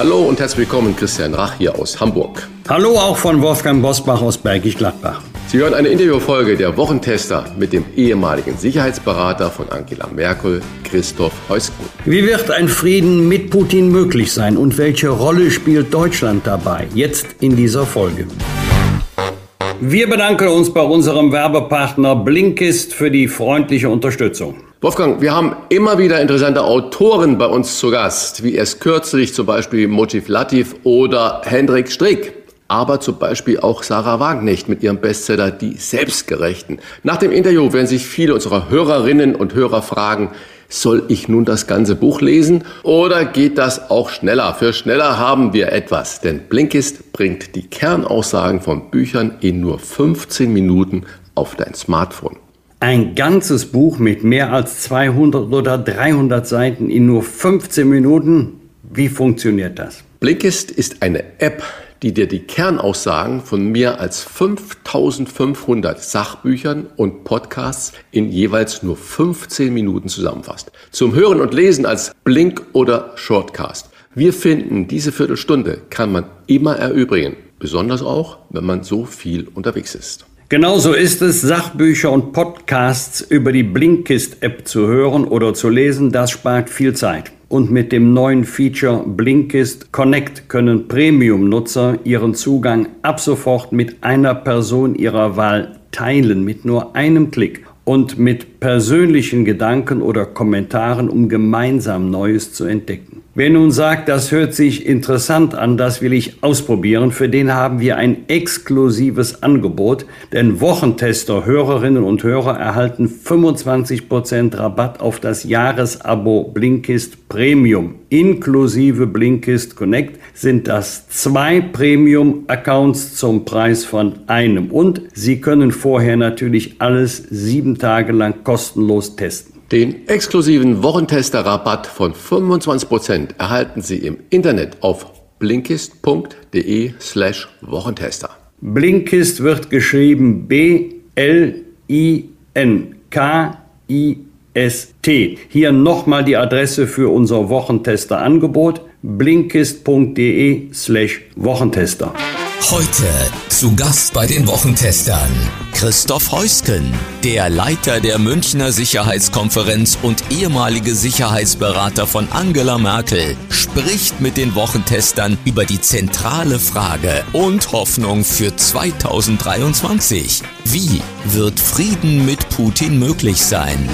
Hallo und herzlich willkommen, Christian Rach hier aus Hamburg. Hallo auch von Wolfgang Bosbach aus Bergisch Gladbach. Sie hören eine Interviewfolge der Wochentester mit dem ehemaligen Sicherheitsberater von Angela Merkel, Christoph Heusken. Wie wird ein Frieden mit Putin möglich sein und welche Rolle spielt Deutschland dabei? Jetzt in dieser Folge. Wir bedanken uns bei unserem Werbepartner Blinkist für die freundliche Unterstützung. Wolfgang, wir haben immer wieder interessante Autoren bei uns zu Gast, wie erst kürzlich zum Beispiel Motiv Latif oder Hendrik Strick. Aber zum Beispiel auch Sarah Wagenknecht mit ihrem Bestseller Die Selbstgerechten. Nach dem Interview werden sich viele unserer Hörerinnen und Hörer fragen, soll ich nun das ganze Buch lesen oder geht das auch schneller? Für schneller haben wir etwas, denn Blinkist bringt die Kernaussagen von Büchern in nur 15 Minuten auf dein Smartphone. Ein ganzes Buch mit mehr als 200 oder 300 Seiten in nur 15 Minuten. Wie funktioniert das? Blinkist ist eine App, die dir die Kernaussagen von mehr als 5500 Sachbüchern und Podcasts in jeweils nur 15 Minuten zusammenfasst. Zum Hören und Lesen als Blink oder Shortcast. Wir finden, diese Viertelstunde kann man immer erübrigen, besonders auch, wenn man so viel unterwegs ist. Genauso ist es, Sachbücher und Podcasts über die Blinkist-App zu hören oder zu lesen. Das spart viel Zeit. Und mit dem neuen Feature Blinkist Connect können Premium-Nutzer ihren Zugang ab sofort mit einer Person ihrer Wahl teilen, mit nur einem Klick und mit persönlichen Gedanken oder Kommentaren, um gemeinsam Neues zu entdecken. Wer nun sagt, das hört sich interessant an, das will ich ausprobieren, für den haben wir ein exklusives Angebot, denn Wochentester, Hörerinnen und Hörer erhalten 25% Rabatt auf das Jahresabo Blinkist Premium. Inklusive Blinkist Connect sind das zwei Premium-Accounts zum Preis von einem und Sie können vorher natürlich alles sieben Tage lang kostenlos testen. Den exklusiven Wochentester-Rabatt von 25% erhalten Sie im Internet auf blinkist.de slash Wochentester. Blinkist wird geschrieben B-L-I-N-K-I-S-T. Hier nochmal die Adresse für unser Wochentester-Angebot blinkist.de slash Wochentester. Heute zu Gast bei den Wochentestern Christoph Heusken, der Leiter der Münchner Sicherheitskonferenz und ehemalige Sicherheitsberater von Angela Merkel, spricht mit den Wochentestern über die zentrale Frage und Hoffnung für 2023. Wie wird Frieden mit Putin möglich sein?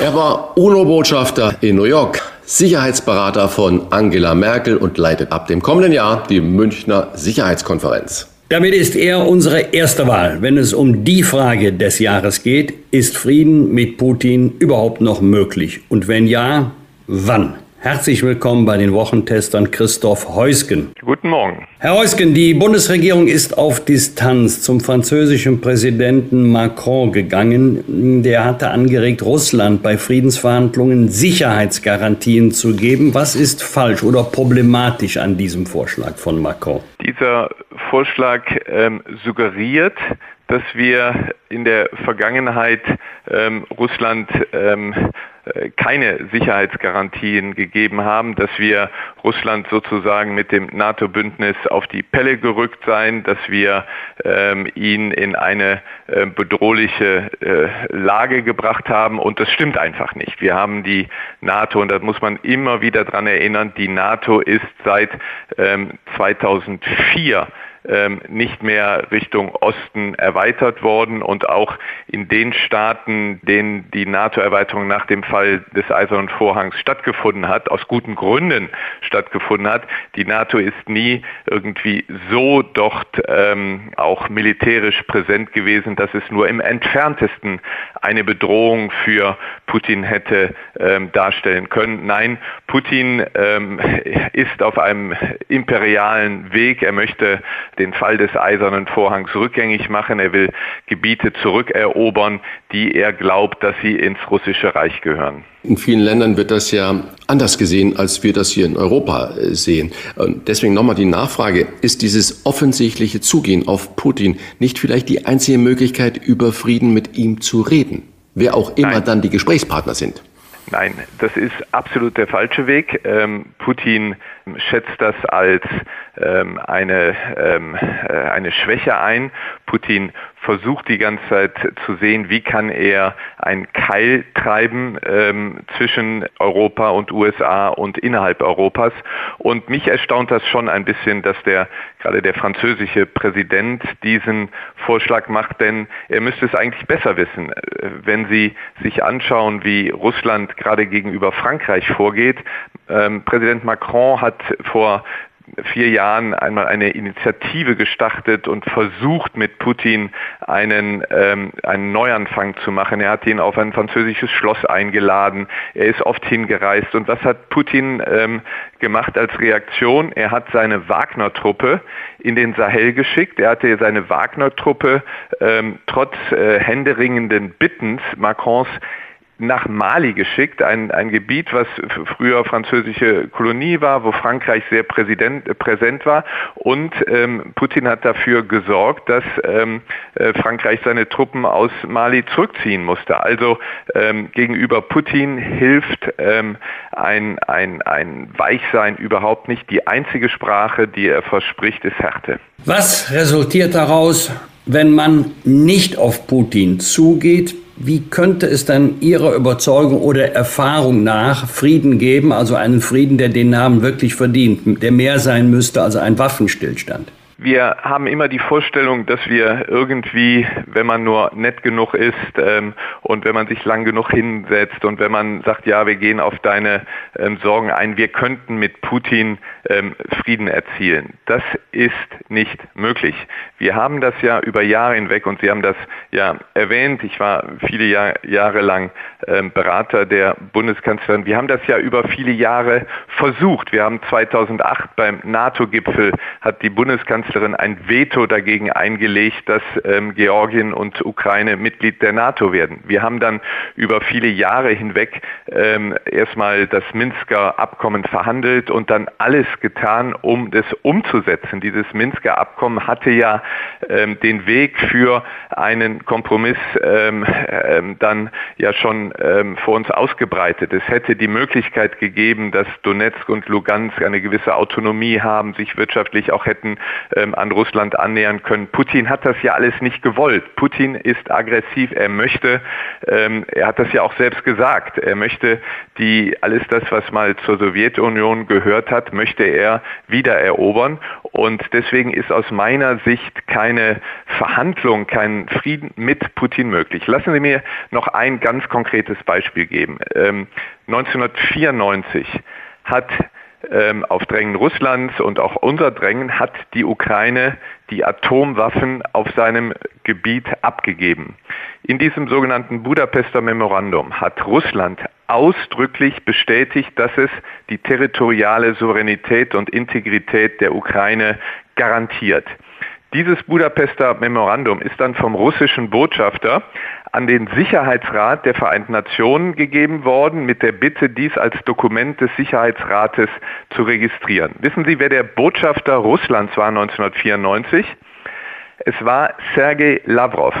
Er war UNO-Botschafter in New York. Sicherheitsberater von Angela Merkel und leitet ab dem kommenden Jahr die Münchner Sicherheitskonferenz. Damit ist er unsere erste Wahl, wenn es um die Frage des Jahres geht, ist Frieden mit Putin überhaupt noch möglich? Und wenn ja, wann? Herzlich willkommen bei den Wochentestern Christoph Heusgen. Guten Morgen. Herr Heusgen, die Bundesregierung ist auf Distanz zum französischen Präsidenten Macron gegangen. Der hatte angeregt, Russland bei Friedensverhandlungen Sicherheitsgarantien zu geben. Was ist falsch oder problematisch an diesem Vorschlag von Macron? Dieser Vorschlag ähm, suggeriert, dass wir in der Vergangenheit ähm, Russland ähm, äh, keine Sicherheitsgarantien gegeben haben, dass wir Russland sozusagen mit dem NATO-Bündnis auf die Pelle gerückt seien, dass wir ähm, ihn in eine äh, bedrohliche äh, Lage gebracht haben. Und das stimmt einfach nicht. Wir haben die NATO, und da muss man immer wieder dran erinnern, die NATO ist seit ähm, 2004 ähm, nicht mehr Richtung Osten erweitert worden und auch in den Staaten, denen die NATO-Erweiterung nach dem Fall des Eisernen Vorhangs stattgefunden hat, aus guten Gründen stattgefunden hat. Die NATO ist nie irgendwie so dort ähm, auch militärisch präsent gewesen, dass es nur im entferntesten eine Bedrohung für Putin hätte ähm, darstellen können. Nein, Putin ähm, ist auf einem imperialen Weg. Er möchte den Fall des Eisernen Vorhangs rückgängig machen. Er will Gebiete zurückerobern, die er glaubt, dass sie ins russische Reich gehören. In vielen Ländern wird das ja anders gesehen, als wir das hier in Europa äh, sehen. Und deswegen nochmal die Nachfrage, ist dieses offensichtliche Zugehen auf Putin nicht vielleicht die einzige Möglichkeit, über Frieden mit ihm zu reden? Wer auch immer Nein. dann die Gesprächspartner sind. Nein, das ist absolut der falsche Weg. Ähm, Putin schätzt das als ähm, eine, ähm, äh, eine Schwäche ein. Putin versucht die ganze Zeit zu sehen, wie kann er ein Keil treiben ähm, zwischen Europa und USA und innerhalb Europas. Und mich erstaunt das schon ein bisschen, dass der gerade der französische Präsident diesen Vorschlag macht, denn er müsste es eigentlich besser wissen. Wenn Sie sich anschauen, wie Russland gerade gegenüber Frankreich vorgeht, ähm, Präsident Macron hat vor vier Jahren einmal eine Initiative gestartet und versucht mit Putin einen, ähm, einen Neuanfang zu machen. Er hat ihn auf ein französisches Schloss eingeladen. Er ist oft hingereist. Und was hat Putin ähm, gemacht als Reaktion? Er hat seine Wagner-Truppe in den Sahel geschickt. Er hatte seine Wagner-Truppe ähm, trotz äh, händeringenden Bittens Macrons nach Mali geschickt, ein, ein Gebiet, was früher französische Kolonie war, wo Frankreich sehr äh, präsent war. Und ähm, Putin hat dafür gesorgt, dass ähm, äh, Frankreich seine Truppen aus Mali zurückziehen musste. Also ähm, gegenüber Putin hilft ähm, ein, ein, ein Weichsein überhaupt nicht. Die einzige Sprache, die er verspricht, ist Härte. Was resultiert daraus, wenn man nicht auf Putin zugeht? Wie könnte es dann Ihrer Überzeugung oder Erfahrung nach Frieden geben, also einen Frieden, der den Namen wirklich verdient, der mehr sein müsste als ein Waffenstillstand? Wir haben immer die Vorstellung, dass wir irgendwie, wenn man nur nett genug ist ähm, und wenn man sich lang genug hinsetzt und wenn man sagt, ja, wir gehen auf deine ähm, Sorgen ein, wir könnten mit Putin ähm, Frieden erzielen. Das ist nicht möglich. Wir haben das ja über Jahre hinweg und Sie haben das ja erwähnt. Ich war viele Jahr, Jahre lang ähm, Berater der Bundeskanzlerin. Wir haben das ja über viele Jahre versucht. Wir haben 2008 beim NATO-Gipfel hat die Bundeskanzlerin Bundeskanzlerin ein Veto dagegen eingelegt, dass ähm, Georgien und Ukraine Mitglied der NATO werden. Wir haben dann über viele Jahre hinweg ähm, erstmal das Minsker Abkommen verhandelt und dann alles getan, um das umzusetzen. Dieses Minsker Abkommen hatte ja ähm, den Weg für einen Kompromiss ähm, ähm, dann ja schon ähm, vor uns ausgebreitet. Es hätte die Möglichkeit gegeben, dass Donetsk und Lugansk eine gewisse Autonomie haben, sich wirtschaftlich auch hätten ähm, an Russland annähern können. Putin hat das ja alles nicht gewollt. Putin ist aggressiv, er möchte, ähm, er hat das ja auch selbst gesagt, er möchte die, alles das, was mal zur Sowjetunion gehört hat, möchte er wieder erobern. Und deswegen ist aus meiner Sicht keine Verhandlung, kein Frieden mit Putin möglich. Lassen Sie mir noch ein ganz konkretes Beispiel geben. Ähm, 1994 hat ähm, auf Drängen Russlands und auch unser Drängen hat die Ukraine die Atomwaffen auf seinem Gebiet abgegeben. In diesem sogenannten Budapester Memorandum hat Russland ausdrücklich bestätigt, dass es die territoriale Souveränität und Integrität der Ukraine garantiert. Dieses Budapester Memorandum ist dann vom russischen Botschafter an den Sicherheitsrat der Vereinten Nationen gegeben worden mit der Bitte, dies als Dokument des Sicherheitsrates zu registrieren. Wissen Sie, wer der Botschafter Russlands war 1994? Es war Sergei Lavrov.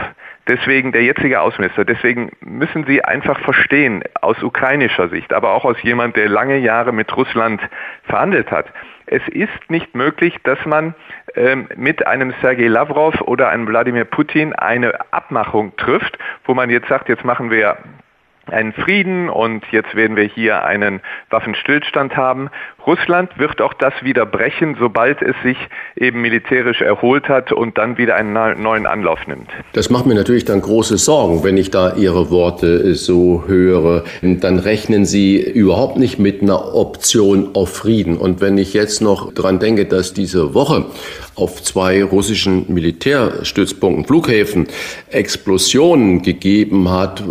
Deswegen der jetzige Außenminister. Deswegen müssen Sie einfach verstehen, aus ukrainischer Sicht, aber auch aus jemand, der lange Jahre mit Russland verhandelt hat. Es ist nicht möglich, dass man ähm, mit einem Sergei Lavrov oder einem Wladimir Putin eine Abmachung trifft, wo man jetzt sagt, jetzt machen wir einen Frieden und jetzt werden wir hier einen Waffenstillstand haben. Russland wird auch das wieder brechen, sobald es sich eben militärisch erholt hat und dann wieder einen neuen Anlauf nimmt. Das macht mir natürlich dann große Sorgen, wenn ich da Ihre Worte so höre. Dann rechnen Sie überhaupt nicht mit einer Option auf Frieden. Und wenn ich jetzt noch dran denke, dass diese Woche auf zwei russischen Militärstützpunkten, Flughäfen, Explosionen gegeben hat,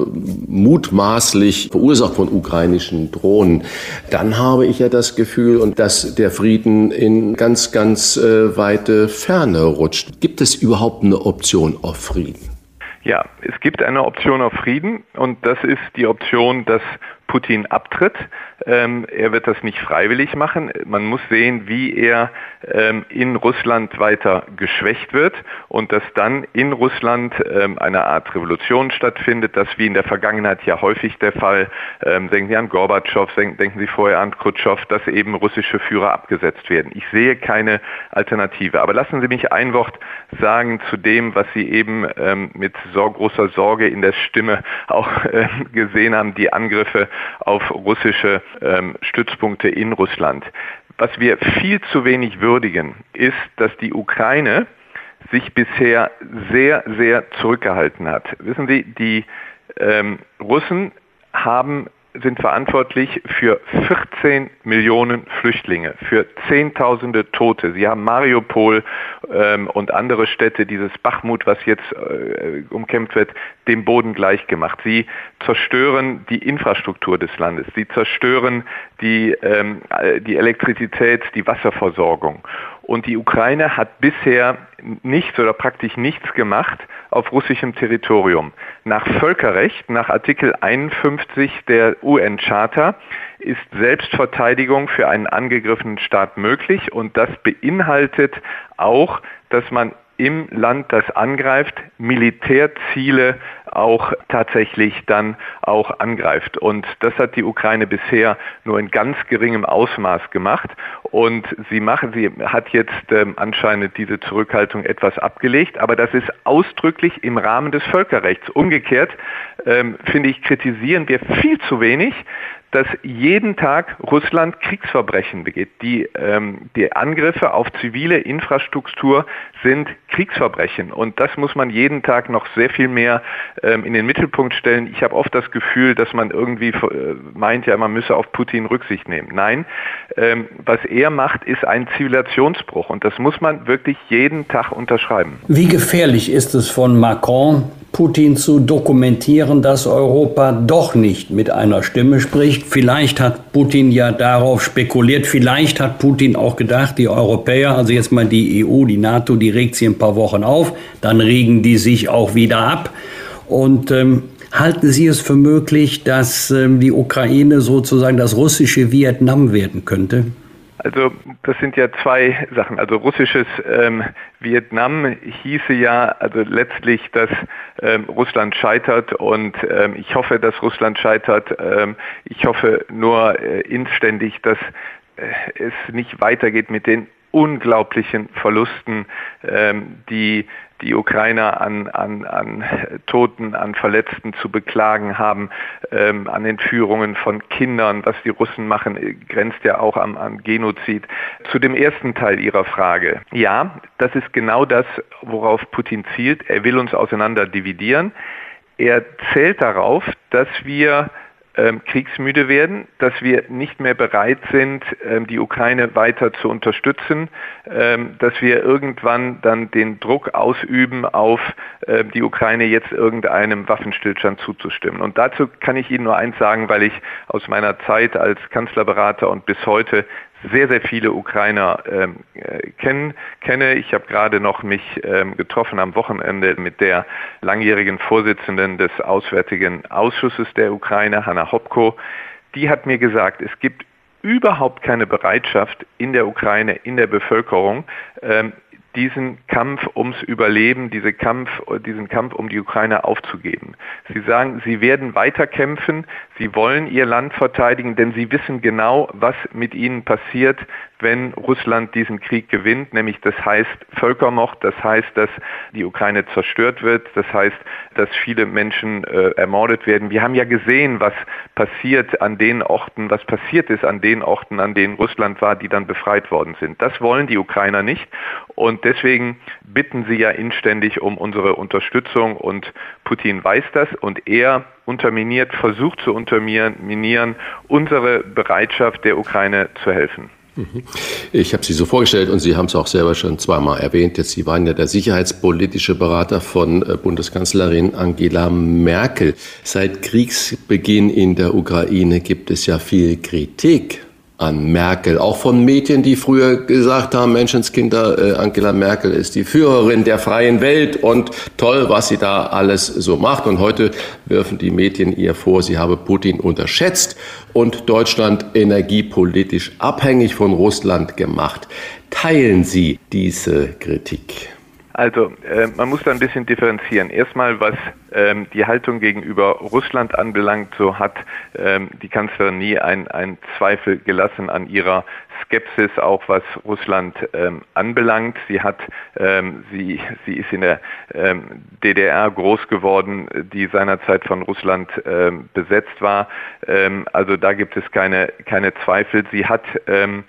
mutmaßlich verursacht von ukrainischen Drohnen, dann habe ich ja das Gefühl, und dass der Frieden in ganz, ganz äh, weite Ferne rutscht. Gibt es überhaupt eine Option auf Frieden? Ja, es gibt eine Option auf Frieden und das ist die Option, dass Putin abtritt. Ähm, er wird das nicht freiwillig machen. Man muss sehen, wie er ähm, in Russland weiter geschwächt wird und dass dann in Russland ähm, eine Art Revolution stattfindet, das wie in der Vergangenheit ja häufig der Fall, denken Sie an Gorbatschow, denken Sie vorher an Khrushchev, dass eben russische Führer abgesetzt werden. Ich sehe keine Alternative. Aber lassen Sie mich ein Wort sagen zu dem, was Sie eben mit so großer Sorge in der Stimme auch gesehen haben, die Angriffe auf russische Stützpunkte in Russland. Was wir viel zu wenig würdigen, ist, dass die Ukraine sich bisher sehr, sehr zurückgehalten hat. Wissen Sie, die ähm, Russen haben sind verantwortlich für 14 Millionen Flüchtlinge, für Zehntausende Tote. Sie haben Mariupol ähm, und andere Städte, dieses Bachmut, was jetzt äh, umkämpft wird, dem Boden gleichgemacht. Sie zerstören die Infrastruktur des Landes. Sie zerstören die, ähm, die Elektrizität, die Wasserversorgung. Und die Ukraine hat bisher nichts oder praktisch nichts gemacht auf russischem Territorium. Nach Völkerrecht, nach Artikel 51 der UN-Charta, ist Selbstverteidigung für einen angegriffenen Staat möglich und das beinhaltet auch, dass man im Land, das angreift, Militärziele auch tatsächlich dann auch angreift. Und das hat die Ukraine bisher nur in ganz geringem Ausmaß gemacht. Und sie machen, sie hat jetzt ähm, anscheinend diese Zurückhaltung etwas abgelegt, aber das ist ausdrücklich im Rahmen des Völkerrechts. Umgekehrt ähm, finde ich, kritisieren wir viel zu wenig, dass jeden Tag Russland Kriegsverbrechen begeht. Die, ähm, die Angriffe auf zivile Infrastruktur sind Kriegsverbrechen und das muss man jeden Tag noch sehr viel mehr ähm, in den Mittelpunkt stellen. Ich habe oft das Gefühl, dass man irgendwie äh, meint, ja, man müsse auf Putin Rücksicht nehmen. Nein, ähm, was er macht, ist ein Zivilisationsbruch und das muss man wirklich jeden Tag unterschreiben. Wie gefährlich ist es von Macron, Putin zu dokumentieren, dass Europa doch nicht mit einer Stimme spricht. Vielleicht hat Putin ja darauf spekuliert, vielleicht hat Putin auch gedacht, die Europäer, also jetzt mal die EU, die NATO, die regt sie ein paar Wochen auf, dann regen die sich auch wieder ab. Und ähm, halten Sie es für möglich, dass ähm, die Ukraine sozusagen das russische Vietnam werden könnte? Also das sind ja zwei Sachen. Also russisches ähm, Vietnam hieße ja also letztlich, dass ähm, Russland scheitert und ähm, ich hoffe, dass Russland scheitert. Ähm, ich hoffe nur äh, inständig, dass äh, es nicht weitergeht mit den unglaublichen Verlusten, ähm, die die Ukrainer an, an, an Toten, an Verletzten zu beklagen haben, ähm, an Entführungen von Kindern, was die Russen machen, grenzt ja auch am, am Genozid. Zu dem ersten Teil Ihrer Frage. Ja, das ist genau das, worauf Putin zielt. Er will uns auseinander dividieren. Er zählt darauf, dass wir kriegsmüde werden, dass wir nicht mehr bereit sind, ähm, die Ukraine weiter zu unterstützen, ähm, dass wir irgendwann dann den Druck ausüben, auf die Ukraine jetzt irgendeinem Waffenstillstand zuzustimmen. Und dazu kann ich Ihnen nur eins sagen, weil ich aus meiner Zeit als Kanzlerberater und bis heute sehr, sehr viele Ukrainer ähm, äh, kennen, kenne. Ich habe gerade noch mich ähm, getroffen am Wochenende mit der langjährigen Vorsitzenden des Auswärtigen Ausschusses der Ukraine, Hanna Hopko. Die hat mir gesagt, es gibt überhaupt keine Bereitschaft in der Ukraine, in der Bevölkerung, ähm, diesen Kampf ums Überleben, diese Kampf, diesen Kampf um die Ukraine aufzugeben. Sie sagen, sie werden weiter kämpfen, sie wollen ihr Land verteidigen, denn sie wissen genau, was mit ihnen passiert, wenn Russland diesen Krieg gewinnt, nämlich das heißt Völkermord, das heißt, dass die Ukraine zerstört wird, das heißt, dass viele Menschen äh, ermordet werden. Wir haben ja gesehen, was passiert an den Orten, was passiert ist an den Orten, an denen Russland war, die dann befreit worden sind. Das wollen die Ukrainer nicht und deswegen bitten sie ja inständig um unsere Unterstützung und Putin weiß das und er unterminiert, versucht zu unterminieren unsere Bereitschaft der Ukraine zu helfen. Mhm. Ich habe Sie so vorgestellt und Sie haben es auch selber schon zweimal erwähnt. Jetzt, Sie waren ja der sicherheitspolitische Berater von äh, Bundeskanzlerin Angela Merkel. Seit Kriegsbeginn in der Ukraine gibt es ja viel Kritik an Merkel. Auch von Medien, die früher gesagt haben, Menschenskinder, äh, Angela Merkel ist die Führerin der freien Welt und toll, was sie da alles so macht. Und heute wirfen die Medien ihr vor, sie habe Putin unterschätzt und Deutschland energiepolitisch abhängig von Russland gemacht. Teilen Sie diese Kritik? Also äh, man muss da ein bisschen differenzieren. Erstmal, was ähm, die Haltung gegenüber Russland anbelangt, so hat ähm, die Kanzlerin nie einen Zweifel gelassen an ihrer Skepsis, auch was Russland ähm, anbelangt. Sie hat, ähm, sie, sie ist in der ähm, DDR groß geworden, die seinerzeit von Russland ähm, besetzt war. Ähm, also da gibt es keine, keine Zweifel. Sie hat ähm,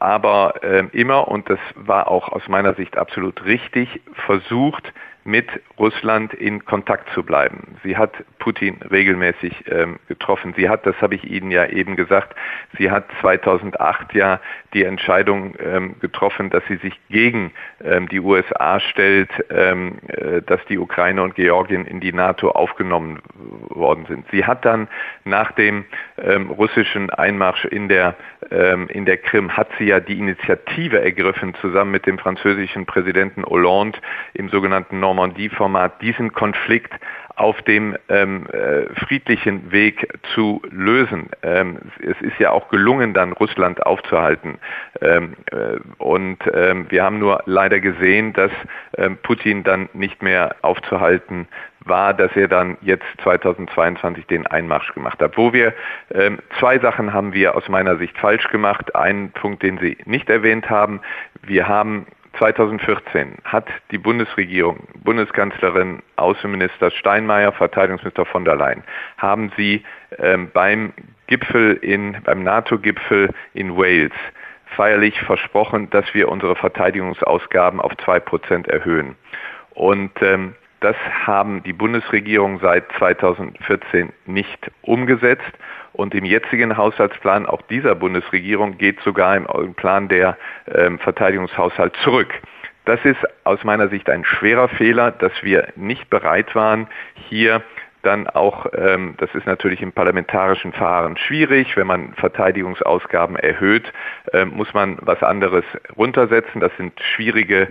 aber immer, und das war auch aus meiner Sicht absolut richtig, versucht, mit Russland in Kontakt zu bleiben. Sie hat Putin regelmäßig ähm, getroffen. Sie hat, das habe ich Ihnen ja eben gesagt, sie hat 2008 ja die Entscheidung ähm, getroffen, dass sie sich gegen ähm, die USA stellt, ähm, äh, dass die Ukraine und Georgien in die NATO aufgenommen worden sind. Sie hat dann nach dem ähm, russischen Einmarsch in der, ähm, in der Krim, hat sie ja die Initiative ergriffen, zusammen mit dem französischen Präsidenten Hollande im sogenannten Normandie-Format, diesen Konflikt auf dem ähm, äh, friedlichen Weg zu lösen. Ähm, es ist ja auch gelungen, dann Russland aufzuhalten. Ähm, äh, und ähm, wir haben nur leider gesehen, dass ähm, Putin dann nicht mehr aufzuhalten war, dass er dann jetzt 2022 den Einmarsch gemacht hat. Wo wir ähm, zwei Sachen haben wir aus meiner Sicht falsch gemacht. Einen Punkt, den Sie nicht erwähnt haben. Wir haben 2014 hat die Bundesregierung, Bundeskanzlerin, Außenminister Steinmeier, Verteidigungsminister von der Leyen, haben sie ähm, beim Gipfel in, beim NATO-Gipfel in Wales feierlich versprochen, dass wir unsere Verteidigungsausgaben auf zwei Prozent erhöhen. Und ähm, das haben die Bundesregierung seit 2014 nicht umgesetzt. Und im jetzigen Haushaltsplan auch dieser Bundesregierung geht sogar im Plan der ähm, Verteidigungshaushalt zurück. Das ist aus meiner Sicht ein schwerer Fehler, dass wir nicht bereit waren, hier dann auch, ähm, das ist natürlich im parlamentarischen Verfahren schwierig, wenn man Verteidigungsausgaben erhöht, äh, muss man was anderes runtersetzen. Das sind schwierige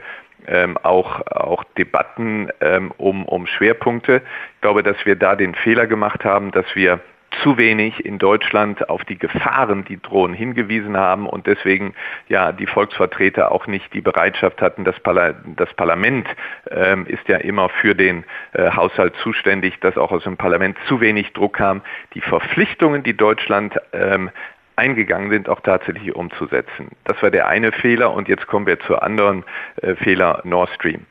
ähm, auch, auch Debatten ähm, um, um Schwerpunkte. Ich glaube, dass wir da den Fehler gemacht haben, dass wir zu wenig in Deutschland auf die Gefahren, die drohen, hingewiesen haben und deswegen ja die Volksvertreter auch nicht die Bereitschaft hatten. Das, Parla das Parlament ähm, ist ja immer für den äh, Haushalt zuständig, dass auch aus dem Parlament zu wenig Druck kam. Die Verpflichtungen, die Deutschland ähm, eingegangen sind, auch tatsächlich umzusetzen. Das war der eine Fehler und jetzt kommen wir zur anderen äh, Fehler Nord Stream.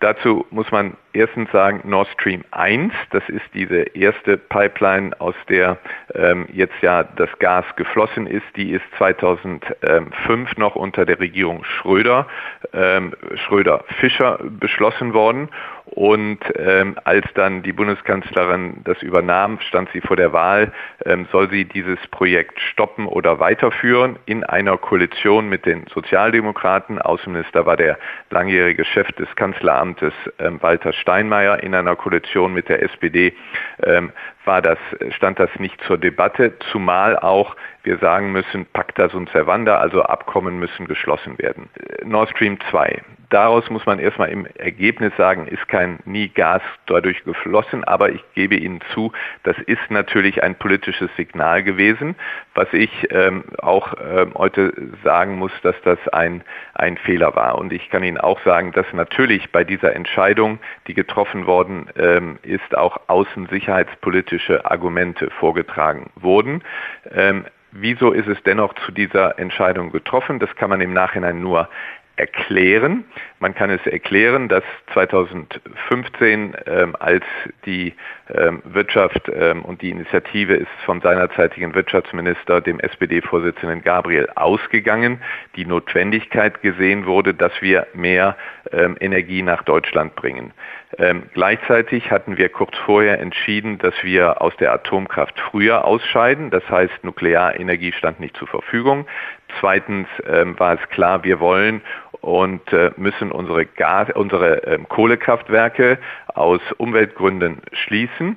Dazu muss man erstens sagen, Nord Stream 1, das ist diese erste Pipeline, aus der ähm, jetzt ja das Gas geflossen ist, die ist 2005 noch unter der Regierung Schröder, ähm, Schröder-Fischer beschlossen worden und ähm, als dann die Bundeskanzlerin das übernahm, stand sie vor der Wahl, ähm, soll sie dieses Projekt stoppen oder weiterführen in einer Koalition mit den Sozialdemokraten. Außenminister war der langjährige Chef des Kanzleramtes ähm, Walter Steinmeier. In einer Koalition mit der SPD ähm, war das, stand das nicht zur Debatte, zumal auch wir sagen müssen, Pacta sunt servanda, also Abkommen müssen geschlossen werden. Nord Stream 2. daraus muss man erstmal im Ergebnis sagen, ist kein nie Gas dadurch geflossen, aber ich gebe Ihnen zu, das ist natürlich ein politisches Signal gewesen, was ich ähm, auch ähm, heute sagen muss, dass das ein, ein Fehler war. Und ich kann Ihnen auch sagen, dass natürlich bei dieser Entscheidung, die getroffen worden ähm, ist, auch außensicherheitspolitische Argumente vorgetragen wurden. Ähm, Wieso ist es dennoch zu dieser Entscheidung getroffen? Das kann man im Nachhinein nur erklären. Man kann es erklären, dass 2015, ähm, als die ähm, Wirtschaft ähm, und die Initiative ist vom seinerzeitigen Wirtschaftsminister, dem SPD-Vorsitzenden Gabriel, ausgegangen, die Notwendigkeit gesehen wurde, dass wir mehr Energie nach Deutschland bringen. Ähm, gleichzeitig hatten wir kurz vorher entschieden, dass wir aus der Atomkraft früher ausscheiden. Das heißt, Nuklearenergie stand nicht zur Verfügung. Zweitens ähm, war es klar, wir wollen und äh, müssen unsere, Gas, unsere ähm, Kohlekraftwerke aus Umweltgründen schließen.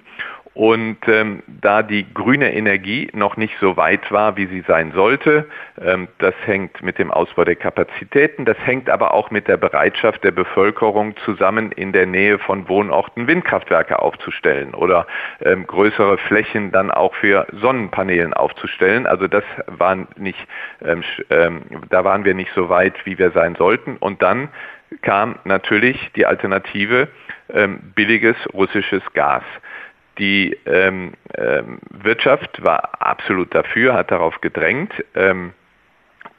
Und ähm, da die grüne Energie noch nicht so weit war, wie sie sein sollte, ähm, das hängt mit dem Ausbau der Kapazitäten, das hängt aber auch mit der Bereitschaft der Bevölkerung zusammen, in der Nähe von Wohnorten Windkraftwerke aufzustellen oder ähm, größere Flächen dann auch für Sonnenpanelen aufzustellen. Also das war nicht, ähm, ähm, da waren wir nicht so weit, wie wir sein sollten. Und dann kam natürlich die Alternative ähm, billiges russisches Gas. Die ähm, ähm, Wirtschaft war absolut dafür, hat darauf gedrängt. Ähm,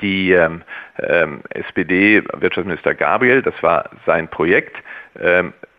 die ähm, ähm, SPD-Wirtschaftsminister Gabriel, das war sein Projekt,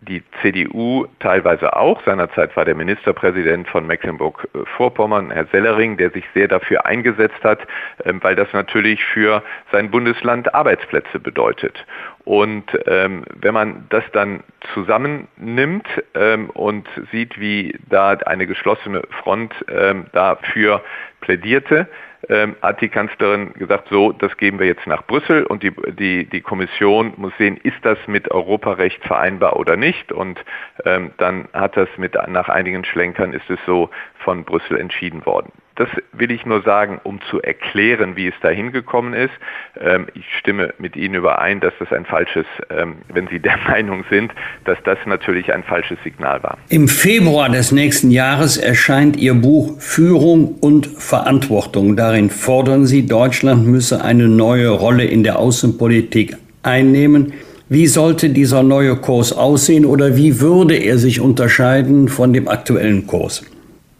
die CDU teilweise auch. Seinerzeit war der Ministerpräsident von Mecklenburg-Vorpommern, Herr Sellering, der sich sehr dafür eingesetzt hat, ähm, weil das natürlich für sein Bundesland Arbeitsplätze bedeutet. Und ähm, wenn man das dann zusammennimmt ähm, und sieht, wie da eine geschlossene Front ähm, dafür plädierte, ähm, hat die Kanzlerin gesagt, so, das geben wir jetzt nach Brüssel und die, die, die Kommission muss sehen, ist das mit Europarecht vereinbar oder nicht. Und ähm, dann hat das mit, nach einigen Schlenkern ist es so von Brüssel entschieden worden. Das will ich nur sagen, um zu erklären, wie es dahin gekommen ist. Ähm, ich stimme mit Ihnen überein, dass das ein falsches, ähm, wenn Sie der Meinung sind, dass das natürlich ein falsches Signal war. Im Februar des nächsten Jahres erscheint Ihr Buch Führung und Verantwortung. Darin fordern Sie, Deutschland müsse eine neue Rolle in der Außenpolitik einnehmen. Wie sollte dieser neue Kurs aussehen oder wie würde er sich unterscheiden von dem aktuellen Kurs?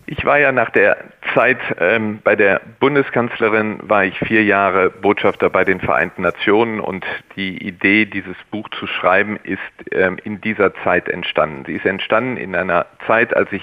Ich war ja nach der Zeit ähm, bei der Bundeskanzlerin, war ich vier Jahre Botschafter bei den Vereinten Nationen und die Idee, dieses Buch zu schreiben, ist ähm, in dieser Zeit entstanden. Sie ist entstanden in einer Zeit, als ich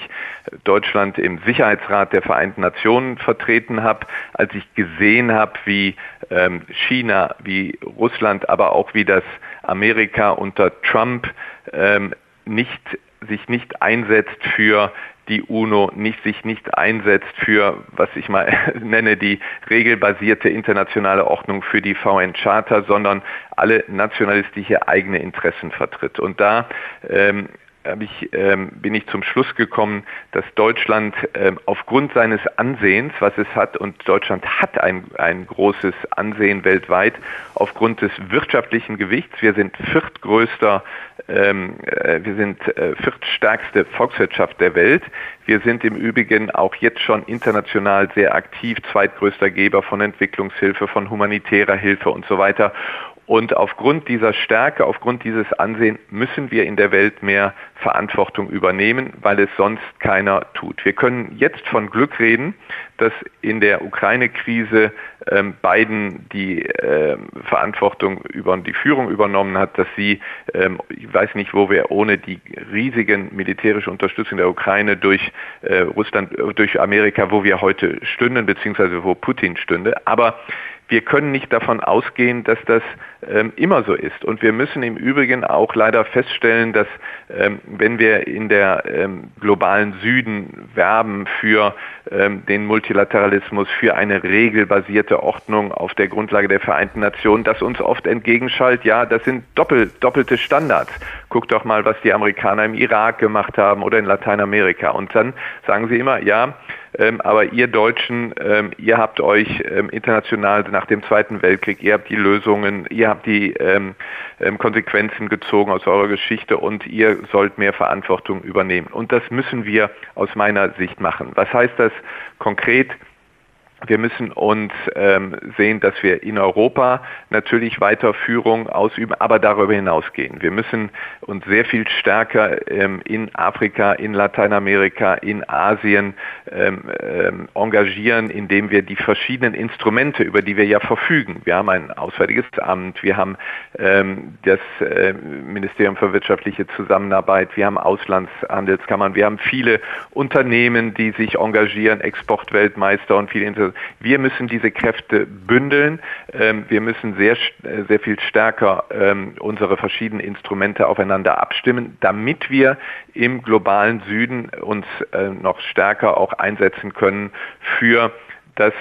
Deutschland im Sicherheitsrat der Vereinten Nationen vertreten habe, als ich gesehen habe, wie ähm, China, wie Russland, aber auch wie das Amerika unter Trump ähm, nicht sich nicht einsetzt für die UNO nicht, sich nicht einsetzt für, was ich mal nenne, die regelbasierte internationale Ordnung für die VN-Charta, sondern alle nationalistische eigene Interessen vertritt. Und da ähm, ich, ähm, bin ich zum Schluss gekommen, dass Deutschland ähm, aufgrund seines Ansehens, was es hat, und Deutschland hat ein, ein großes Ansehen weltweit, aufgrund des wirtschaftlichen Gewichts, wir sind viertgrößter, ähm, äh, wir sind äh, viertstärkste Volkswirtschaft der Welt. Wir sind im Übrigen auch jetzt schon international sehr aktiv, zweitgrößter Geber von Entwicklungshilfe, von humanitärer Hilfe und so weiter. Und aufgrund dieser Stärke, aufgrund dieses Ansehens müssen wir in der Welt mehr Verantwortung übernehmen, weil es sonst keiner tut. Wir können jetzt von Glück reden, dass in der Ukraine-Krise ähm, Biden die ähm, Verantwortung über die Führung übernommen hat, dass sie, ähm, ich weiß nicht, wo wir ohne die riesigen militärische Unterstützung der Ukraine durch äh, Russland, durch Amerika, wo wir heute stünden, beziehungsweise wo Putin stünde. Aber wir können nicht davon ausgehen, dass das ähm, immer so ist. Und wir müssen im Übrigen auch leider feststellen, dass ähm, wenn wir in der ähm, globalen Süden werben für ähm, den Multilateralismus, für eine regelbasierte Ordnung auf der Grundlage der Vereinten Nationen, dass uns oft entgegenschallt, ja, das sind doppel, doppelte Standards. Guck doch mal, was die Amerikaner im Irak gemacht haben oder in Lateinamerika. Und dann sagen sie immer, ja, ähm, aber ihr Deutschen, ähm, ihr habt euch ähm, international nach dem Zweiten Weltkrieg, ihr habt die Lösungen, ihr habt die ähm, ähm, Konsequenzen gezogen aus eurer Geschichte und ihr sollt mehr Verantwortung übernehmen. Und das müssen wir aus meiner Sicht machen. Was heißt das konkret? Wir müssen uns ähm, sehen, dass wir in Europa natürlich weiter Führung ausüben, aber darüber hinausgehen. Wir müssen uns sehr viel stärker ähm, in Afrika, in Lateinamerika, in Asien ähm, ähm, engagieren, indem wir die verschiedenen Instrumente, über die wir ja verfügen, wir haben ein Auswärtiges Amt, wir haben ähm, das äh, Ministerium für wirtschaftliche Zusammenarbeit, wir haben Auslandshandelskammern, wir haben viele Unternehmen, die sich engagieren, Exportweltmeister und viele wir müssen diese Kräfte bündeln. Ähm, wir müssen sehr, äh, sehr viel stärker ähm, unsere verschiedenen Instrumente aufeinander abstimmen, damit wir im globalen Süden uns äh, noch stärker auch einsetzen können für das,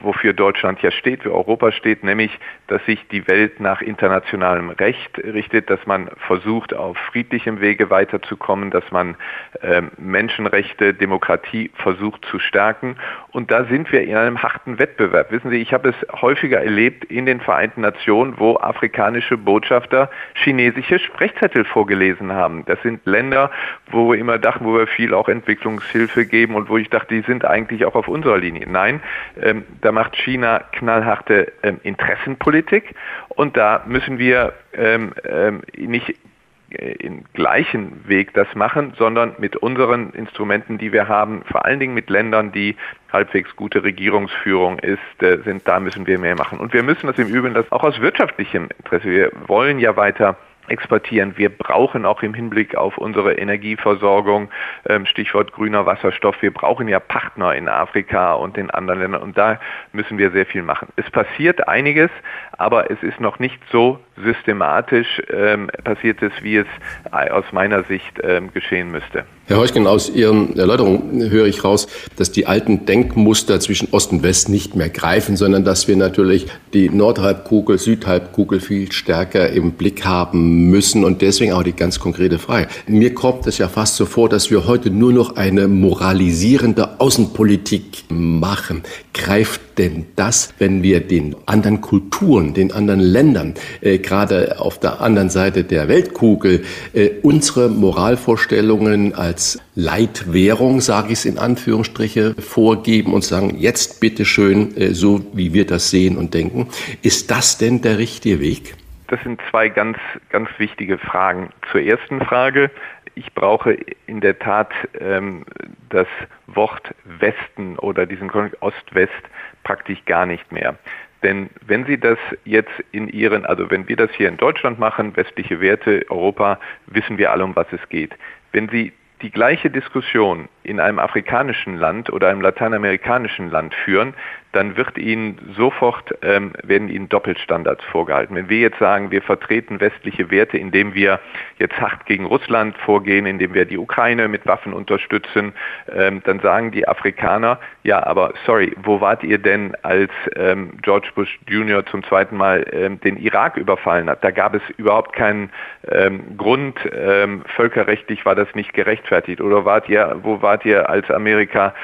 wofür Deutschland ja steht, für Europa steht, nämlich, dass sich die Welt nach internationalem Recht richtet, dass man versucht, auf friedlichem Wege weiterzukommen, dass man äh, Menschenrechte, Demokratie versucht zu stärken. Und da sind wir in einem harten Wettbewerb. Wissen Sie, ich habe es häufiger erlebt in den Vereinten Nationen, wo afrikanische Botschafter chinesische Sprechzettel vorgelesen haben. Das sind Länder, wo wir immer dachten, wo wir viel auch Entwicklungshilfe geben und wo ich dachte, die sind eigentlich auch auf unserer Linie. Nein, ähm, da macht China knallharte ähm, Interessenpolitik und da müssen wir ähm, ähm, nicht äh, im gleichen Weg das machen, sondern mit unseren Instrumenten, die wir haben, vor allen Dingen mit Ländern, die halbwegs gute Regierungsführung ist, äh, sind, da müssen wir mehr machen. Und wir müssen das im Übrigen das auch aus wirtschaftlichem Interesse. Wir wollen ja weiter exportieren. Wir brauchen auch im Hinblick auf unsere Energieversorgung, ähm, Stichwort grüner Wasserstoff, wir brauchen ja Partner in Afrika und in anderen Ländern und da müssen wir sehr viel machen. Es passiert einiges, aber es ist noch nicht so systematisch ähm, passiert es, wie es aus meiner Sicht ähm, geschehen müsste. Herr Heuchgen, aus Ihren Erläuterungen höre ich raus, dass die alten Denkmuster zwischen Ost und West nicht mehr greifen, sondern dass wir natürlich die Nordhalbkugel, Südhalbkugel viel stärker im Blick haben müssen und deswegen auch die ganz konkrete Frage. Mir kommt es ja fast so vor, dass wir heute nur noch eine moralisierende Außenpolitik machen. Greift denn das, wenn wir den anderen Kulturen, den anderen Ländern, äh, gerade auf der anderen Seite der Weltkugel, äh, unsere Moralvorstellungen als Leitwährung, sage ich es in Anführungsstriche, vorgeben und sagen, jetzt bitteschön, äh, so wie wir das sehen und denken. Ist das denn der richtige Weg? Das sind zwei ganz, ganz wichtige Fragen. Zur ersten Frage. Ich brauche in der Tat ähm, das Wort Westen oder diesen Konflikt Ost-West praktisch gar nicht mehr. Denn wenn Sie das jetzt in Ihren, also wenn wir das hier in Deutschland machen, westliche Werte, Europa, wissen wir alle, um was es geht. Wenn Sie die gleiche Diskussion in einem afrikanischen Land oder einem lateinamerikanischen Land führen, dann wird ihnen sofort ähm, werden ihnen Doppelstandards vorgehalten. Wenn wir jetzt sagen, wir vertreten westliche Werte, indem wir jetzt hart gegen Russland vorgehen, indem wir die Ukraine mit Waffen unterstützen, ähm, dann sagen die Afrikaner, ja, aber sorry, wo wart ihr denn, als ähm, George Bush Jr. zum zweiten Mal ähm, den Irak überfallen hat? Da gab es überhaupt keinen ähm, Grund, ähm, völkerrechtlich war das nicht gerechtfertigt. Oder wart ihr, wo wart ihr, als Amerika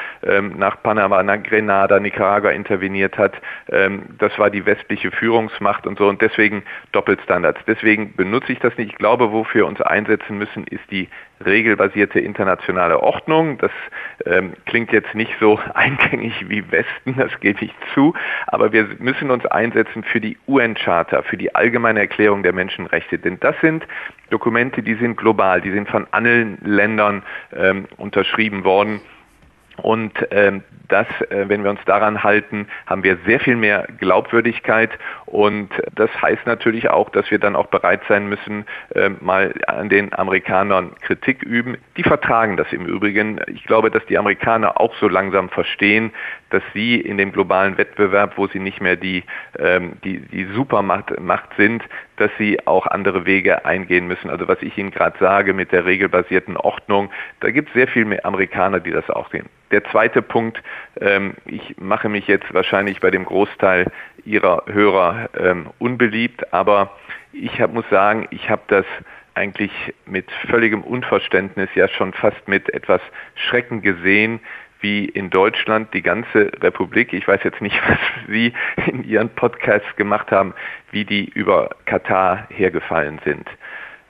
nach Panama, nach Grenada, Nicaragua interveniert hat. Ähm, das war die westliche Führungsmacht und so und deswegen Doppelstandards. Deswegen benutze ich das nicht. Ich glaube, wofür wir uns einsetzen müssen, ist die regelbasierte internationale Ordnung. Das ähm, klingt jetzt nicht so eingängig wie Westen, das gebe ich zu, aber wir müssen uns einsetzen für die UN-Charta, für die allgemeine Erklärung der Menschenrechte, denn das sind Dokumente, die sind global, die sind von allen Ländern ähm, unterschrieben worden. Und ähm, das, äh, wenn wir uns daran halten, haben wir sehr viel mehr Glaubwürdigkeit. Und das heißt natürlich auch, dass wir dann auch bereit sein müssen, äh, mal an den Amerikanern Kritik üben. Die vertragen das im Übrigen. Ich glaube, dass die Amerikaner auch so langsam verstehen, dass sie in dem globalen Wettbewerb, wo sie nicht mehr die, ähm, die, die Supermacht Macht sind, dass sie auch andere Wege eingehen müssen. Also was ich Ihnen gerade sage mit der regelbasierten Ordnung, da gibt es sehr viel mehr Amerikaner, die das auch sehen. Der zweite Punkt, ähm, ich mache mich jetzt wahrscheinlich bei dem Großteil Ihrer Hörer ähm, unbeliebt, aber ich hab, muss sagen, ich habe das eigentlich mit völligem Unverständnis, ja schon fast mit etwas Schrecken gesehen, wie in Deutschland die ganze Republik, ich weiß jetzt nicht, was Sie in Ihren Podcasts gemacht haben, wie die über Katar hergefallen sind.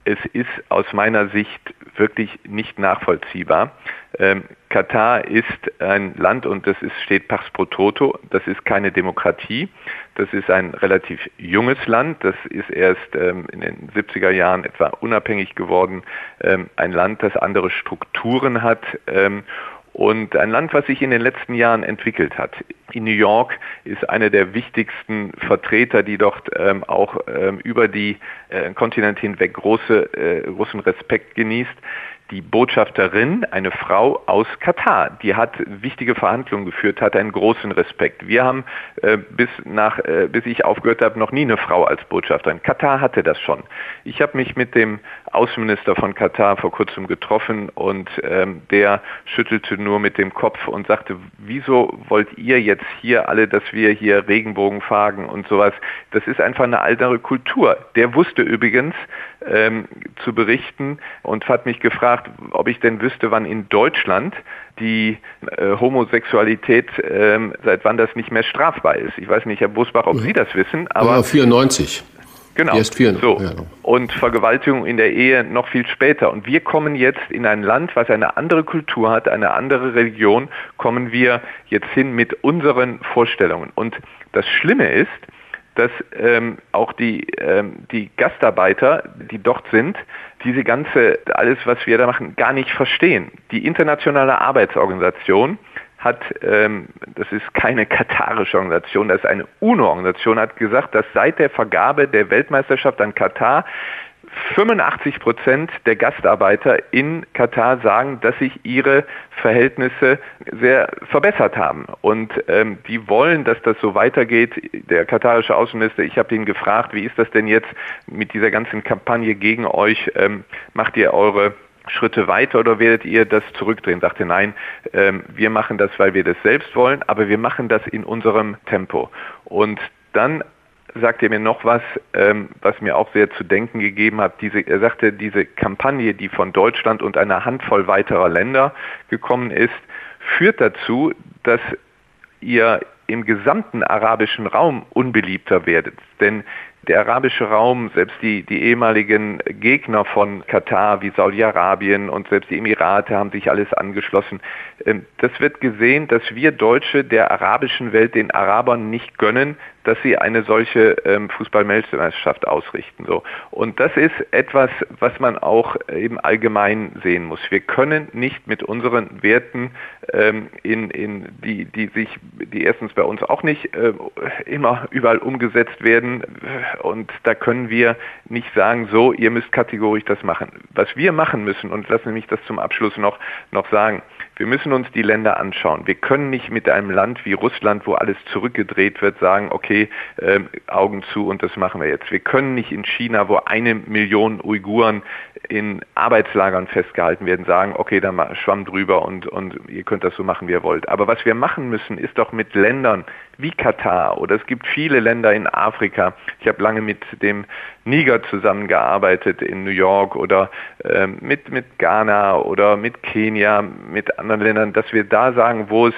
Es ist aus meiner Sicht wirklich nicht nachvollziehbar. Ähm, Katar ist ein Land und das ist, steht Pax pro Toto. Das ist keine Demokratie. Das ist ein relativ junges Land. Das ist erst ähm, in den 70er Jahren etwa unabhängig geworden. Ähm, ein Land, das andere Strukturen hat ähm, und ein Land, was sich in den letzten Jahren entwickelt hat. In New York ist einer der wichtigsten Vertreter, die dort ähm, auch ähm, über die äh, Kontinent hinweg große, äh, großen Respekt genießt die Botschafterin, eine Frau aus Katar, die hat wichtige Verhandlungen geführt, hat einen großen Respekt. Wir haben äh, bis nach, äh, bis ich aufgehört habe, noch nie eine Frau als Botschafterin. Katar hatte das schon. Ich habe mich mit dem Außenminister von Katar vor kurzem getroffen und ähm, der schüttelte nur mit dem Kopf und sagte, wieso wollt ihr jetzt hier alle, dass wir hier Regenbogen fahren und sowas? Das ist einfach eine andere Kultur. Der wusste übrigens ähm, zu berichten und hat mich gefragt, ob ich denn wüsste, wann in Deutschland die äh, Homosexualität, äh, seit wann das nicht mehr strafbar ist. Ich weiß nicht, Herr Busbach, ob. Sie das wissen, aber... Ja, 94. Genau. Erst vier, so. Ja. Und Vergewaltigung in der Ehe noch viel später. Und wir kommen jetzt in ein Land, was eine andere Kultur hat, eine andere Religion, kommen wir jetzt hin mit unseren Vorstellungen. Und das Schlimme ist, dass ähm, auch die, ähm, die Gastarbeiter, die dort sind, diese ganze, alles, was wir da machen, gar nicht verstehen. Die Internationale Arbeitsorganisation hat, ähm, das ist keine katarische Organisation, das ist eine UNO-Organisation, hat gesagt, dass seit der Vergabe der Weltmeisterschaft an Katar 85 Prozent der Gastarbeiter in Katar sagen, dass sich ihre Verhältnisse sehr verbessert haben. Und ähm, die wollen, dass das so weitergeht. Der katarische Außenminister, ich habe ihn gefragt, wie ist das denn jetzt mit dieser ganzen Kampagne gegen euch? Ähm, macht ihr eure Schritte weiter oder werdet ihr das zurückdrehen? Sagte nein, ähm, wir machen das, weil wir das selbst wollen, aber wir machen das in unserem Tempo. Und dann sagt er mir noch was, ähm, was mir auch sehr zu denken gegeben hat. Diese, er sagte, diese Kampagne, die von Deutschland und einer Handvoll weiterer Länder gekommen ist, führt dazu, dass ihr im gesamten arabischen Raum unbeliebter werdet. Denn der arabische Raum, selbst die, die ehemaligen Gegner von Katar wie Saudi-Arabien und selbst die Emirate haben sich alles angeschlossen. Ähm, das wird gesehen, dass wir Deutsche der arabischen Welt den Arabern nicht gönnen, dass sie eine solche ähm, Fußballweltmeisterschaft ausrichten. So. Und das ist etwas, was man auch im Allgemeinen sehen muss. Wir können nicht mit unseren Werten, ähm, in, in die, die sich, die erstens bei uns auch nicht äh, immer überall umgesetzt werden. Und da können wir nicht sagen, so, ihr müsst kategorisch das machen. Was wir machen müssen, und lassen Sie mich das zum Abschluss noch, noch sagen, wir müssen uns die Länder anschauen. Wir können nicht mit einem Land wie Russland, wo alles zurückgedreht wird, sagen, okay, äh, Augen zu und das machen wir jetzt. Wir können nicht in China, wo eine Million Uiguren in Arbeitslagern festgehalten werden, sagen, okay, dann schwamm drüber und, und ihr könnt das so machen, wie ihr wollt. Aber was wir machen müssen, ist doch mit Ländern wie Katar oder es gibt viele Länder in Afrika. Ich habe lange mit dem Niger zusammengearbeitet in New York oder äh, mit, mit Ghana oder mit Kenia, mit anderen Ländern, dass wir da sagen, wo es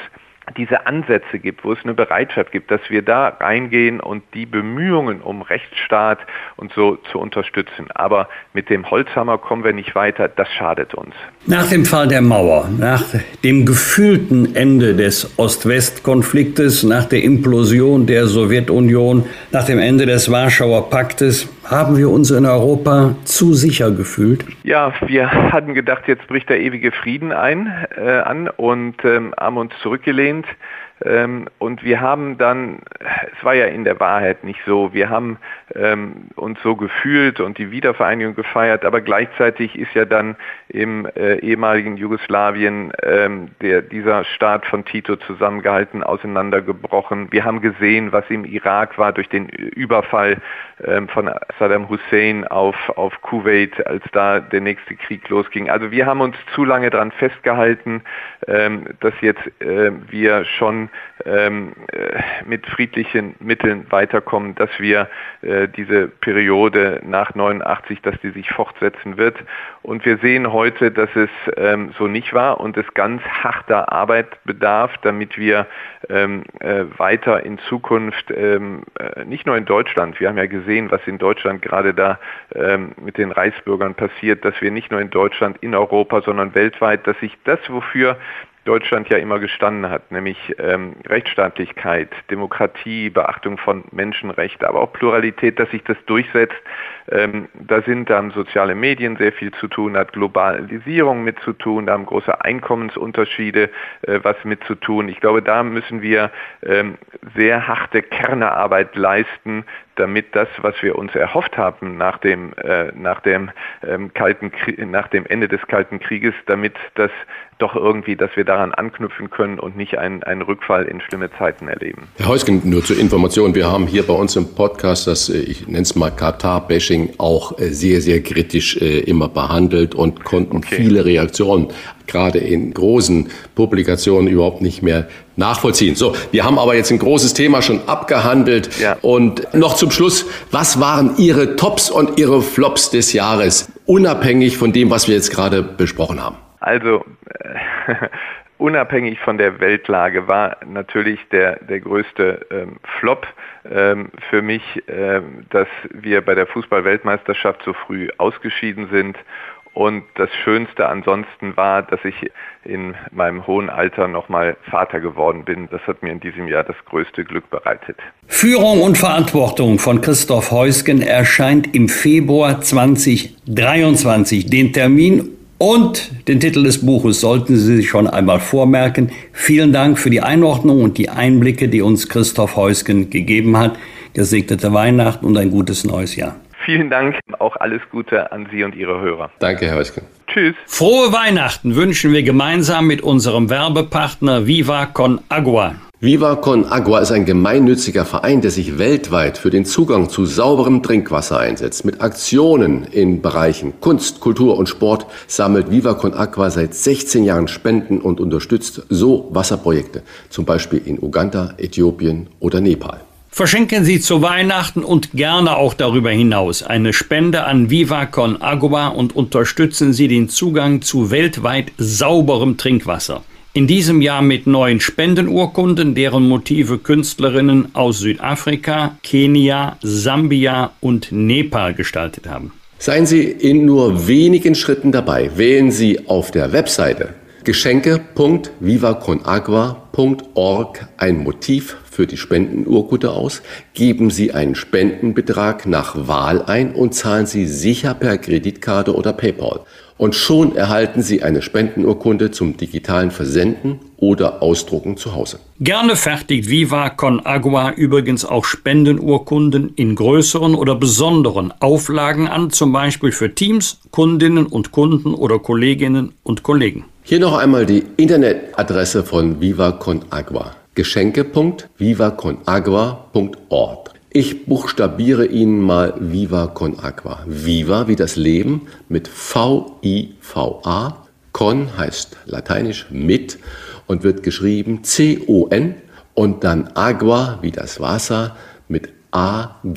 diese Ansätze gibt, wo es eine Bereitschaft gibt, dass wir da reingehen und die Bemühungen um Rechtsstaat und so zu unterstützen. Aber mit dem Holzhammer kommen wir nicht weiter, das schadet uns. Nach dem Fall der Mauer, nach dem gefühlten Ende des Ost-West-Konfliktes, nach der Implosion der Sowjetunion, nach dem Ende des Warschauer Paktes, haben wir uns in Europa zu sicher gefühlt? Ja, wir hatten gedacht, jetzt bricht der ewige Frieden ein äh, an und ähm, haben uns zurückgelehnt. Ähm, und wir haben dann, es war ja in der Wahrheit nicht so, wir haben ähm, uns so gefühlt und die Wiedervereinigung gefeiert, aber gleichzeitig ist ja dann im äh, ehemaligen Jugoslawien ähm, der, dieser Staat von Tito zusammengehalten, auseinandergebrochen. Wir haben gesehen, was im Irak war durch den Überfall ähm, von Saddam Hussein auf, auf Kuwait, als da der nächste Krieg losging. Also wir haben uns zu lange daran festgehalten, ähm, dass jetzt äh, wir schon ähm, äh, mit friedlichen Mitteln weiterkommen, dass wir äh, diese Periode nach 89, dass die sich fortsetzen wird. Und wir sehen heute, dass es ähm, so nicht war und es ganz harter Arbeit bedarf, damit wir ähm, äh, weiter in Zukunft, ähm, äh, nicht nur in Deutschland, wir haben ja gesehen, was in Deutschland gerade da ähm, mit den Reichsbürgern passiert, dass wir nicht nur in Deutschland, in Europa, sondern weltweit, dass sich das, wofür Deutschland ja immer gestanden hat, nämlich ähm, Rechtsstaatlichkeit, Demokratie, Beachtung von Menschenrechten, aber auch Pluralität, dass sich das durchsetzt. Ähm, da sind, da haben soziale Medien sehr viel zu tun, hat Globalisierung mit zu tun, da haben große Einkommensunterschiede äh, was mit zu tun. Ich glaube, da müssen wir ähm, sehr harte Kernearbeit leisten, damit das, was wir uns erhofft haben nach dem, äh, nach dem, ähm, Kalten nach dem Ende des Kalten Krieges, damit das doch irgendwie, dass wir daran anknüpfen können und nicht einen, einen Rückfall in schlimme Zeiten erleben. Herr Heusgen, nur zur Information, wir haben hier bei uns im Podcast das, äh, ich nenne es mal Katar-Bashing, auch äh, sehr, sehr kritisch äh, immer behandelt und konnten okay. viele Reaktionen gerade in großen Publikationen überhaupt nicht mehr nachvollziehen. So, wir haben aber jetzt ein großes Thema schon abgehandelt. Ja. Und noch zum Schluss, was waren Ihre Tops und Ihre Flops des Jahres, unabhängig von dem, was wir jetzt gerade besprochen haben? Also, äh, unabhängig von der Weltlage war natürlich der, der größte ähm, Flop ähm, für mich, ähm, dass wir bei der Fußball-Weltmeisterschaft so früh ausgeschieden sind und das Schönste ansonsten war, dass ich in meinem hohen Alter nochmal Vater geworden bin. Das hat mir in diesem Jahr das größte Glück bereitet. Führung und Verantwortung von Christoph Heusgen erscheint im Februar 2023. Den Termin und den Titel des Buches sollten Sie sich schon einmal vormerken. Vielen Dank für die Einordnung und die Einblicke, die uns Christoph Heusgen gegeben hat. Gesegnete Weihnachten und ein gutes neues Jahr. Vielen Dank. Auch alles Gute an Sie und Ihre Hörer. Danke, Herr Heuske. Tschüss. Frohe Weihnachten wünschen wir gemeinsam mit unserem Werbepartner Viva Con Agua. Viva Con Agua ist ein gemeinnütziger Verein, der sich weltweit für den Zugang zu sauberem Trinkwasser einsetzt. Mit Aktionen in Bereichen Kunst, Kultur und Sport sammelt Viva Con Agua seit 16 Jahren Spenden und unterstützt so Wasserprojekte, zum Beispiel in Uganda, Äthiopien oder Nepal. Verschenken Sie zu Weihnachten und gerne auch darüber hinaus eine Spende an Viva Con Agua und unterstützen Sie den Zugang zu weltweit sauberem Trinkwasser. In diesem Jahr mit neuen Spendenurkunden, deren Motive Künstlerinnen aus Südafrika, Kenia, Sambia und Nepal gestaltet haben. Seien Sie in nur wenigen Schritten dabei. Wählen Sie auf der Webseite geschenke.vivaconagua.org ein Motiv für die Spendenurkunde aus, geben Sie einen Spendenbetrag nach Wahl ein und zahlen Sie sicher per Kreditkarte oder PayPal. Und schon erhalten Sie eine Spendenurkunde zum digitalen Versenden oder Ausdrucken zu Hause. Gerne fertigt Viva Con Agua übrigens auch Spendenurkunden in größeren oder besonderen Auflagen an, zum Beispiel für Teams, Kundinnen und Kunden oder Kolleginnen und Kollegen. Hier noch einmal die Internetadresse von Viva Con Agua geschenke.vivaconagua.org. Ich buchstabiere Ihnen mal Viva Con Agua. Viva wie das Leben mit V-I-V-A. Con heißt lateinisch mit und wird geschrieben C-O-N und dann Agua wie das Wasser mit A-G-U-A.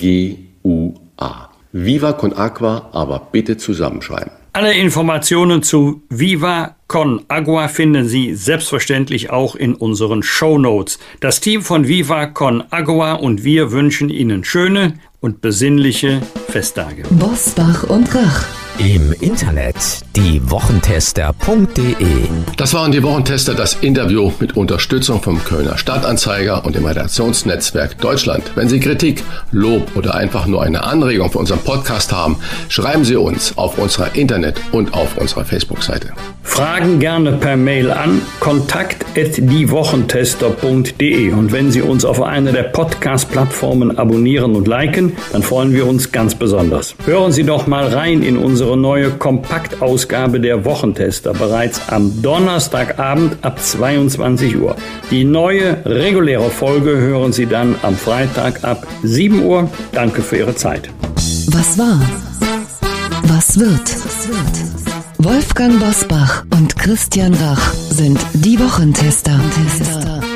Viva Con Agua, aber bitte zusammenschreiben. Alle Informationen zu Viva Con Agua finden Sie selbstverständlich auch in unseren Show Notes. Das Team von Viva Con Agua und wir wünschen Ihnen schöne und besinnliche Festtage. Bosbach und Rach im Internet diewochentester.de. Das waren die Wochentester, das Interview mit Unterstützung vom Kölner Stadtanzeiger und dem Redaktionsnetzwerk Deutschland. Wenn Sie Kritik, Lob oder einfach nur eine Anregung für unseren Podcast haben, schreiben Sie uns auf unserer Internet- und auf unserer Facebook-Seite. Fragen gerne per Mail an kontakt@diewochentester.de und wenn Sie uns auf einer der Podcast-Plattformen abonnieren und liken, dann freuen wir uns ganz besonders. Hören Sie doch mal rein in unsere unsere neue Kompaktausgabe der Wochentester bereits am Donnerstagabend ab 22 Uhr. Die neue reguläre Folge hören Sie dann am Freitag ab 7 Uhr. Danke für Ihre Zeit. Was war? Was wird? Wolfgang Bosbach und Christian Rach sind die Wochentester.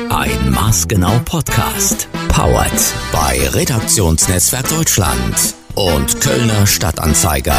Ein maßgenau Podcast. Powered bei Redaktionsnetzwerk Deutschland und Kölner Stadtanzeiger.